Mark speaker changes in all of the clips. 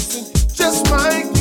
Speaker 1: dancing just like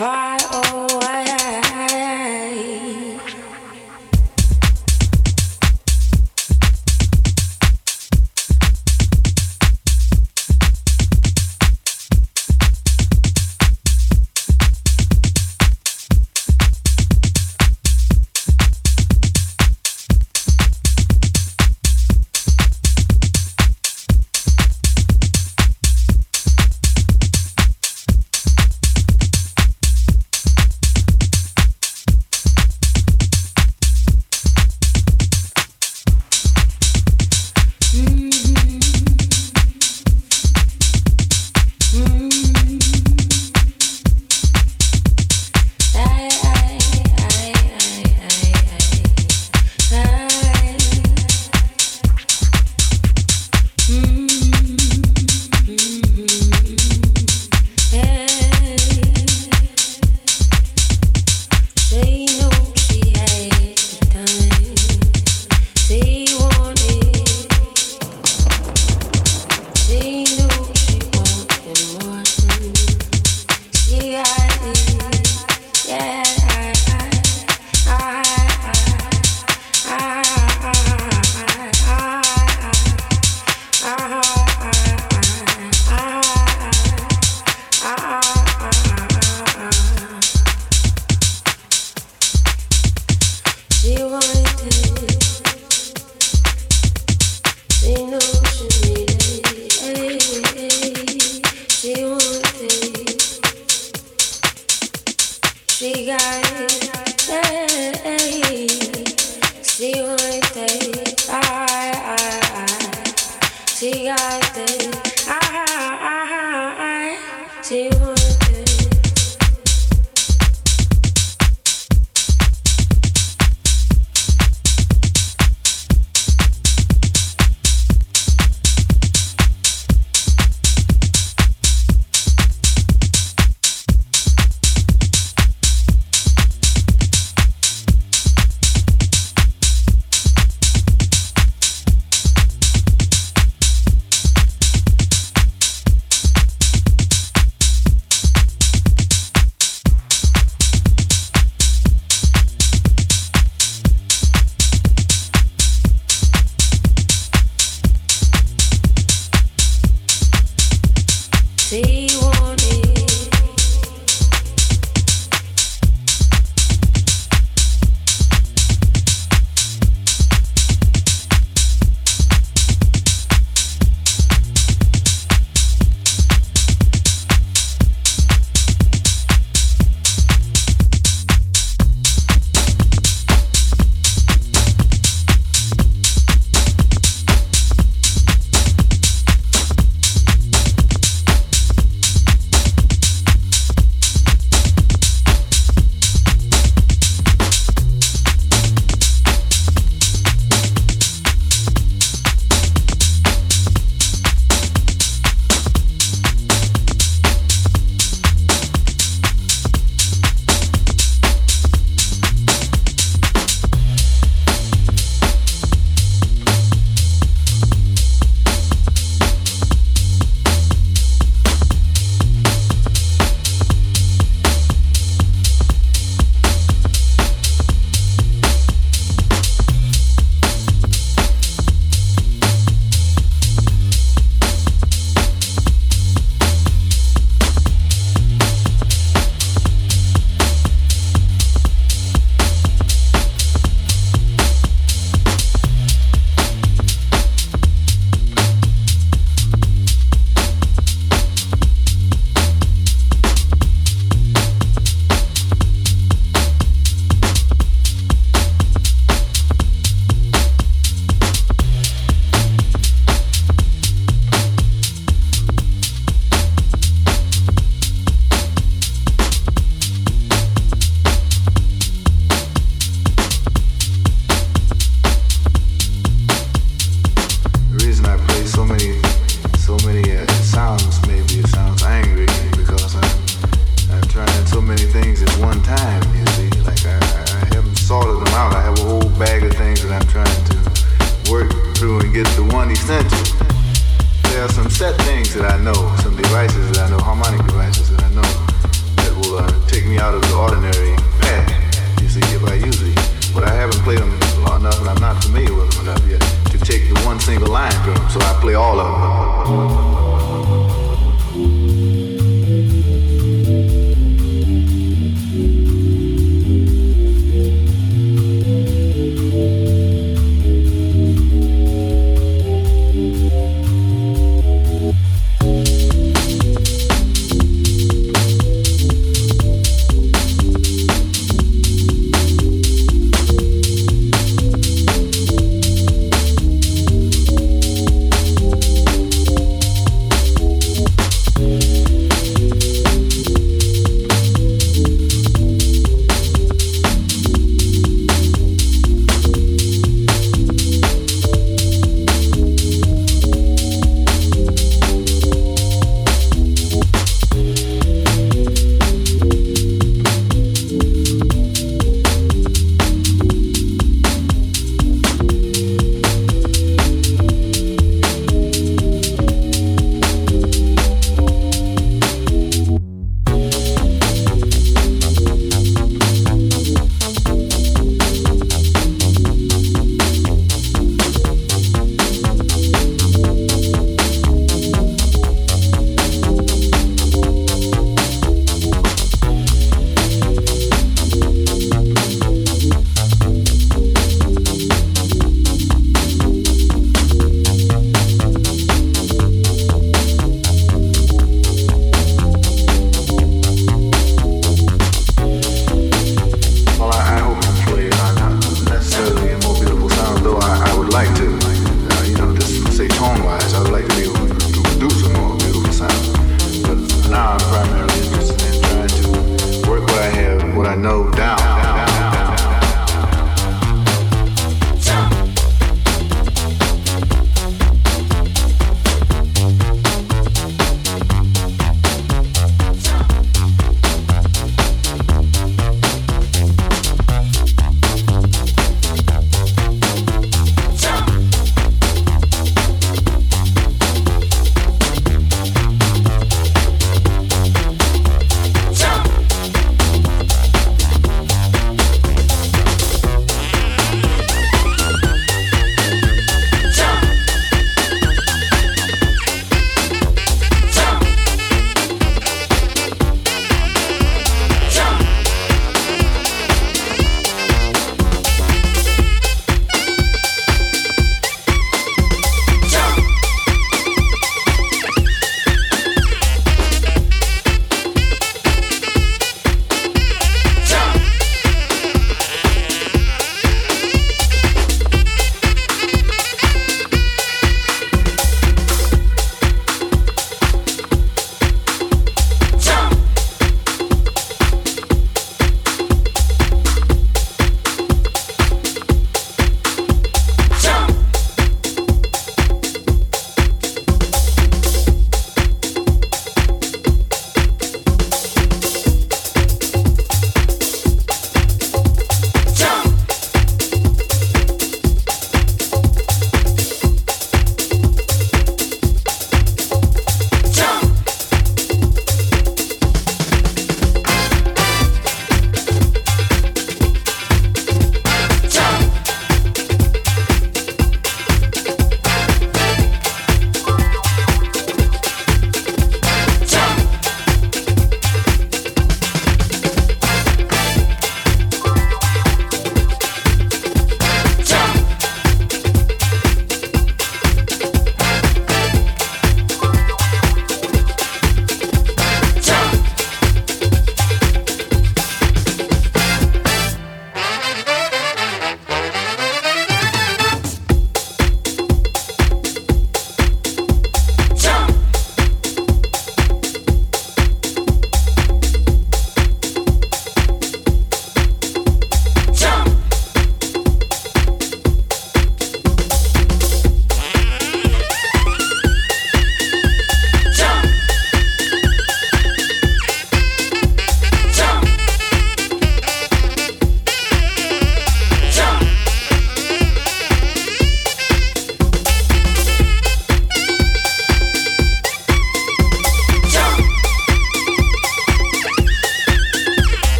Speaker 2: fire.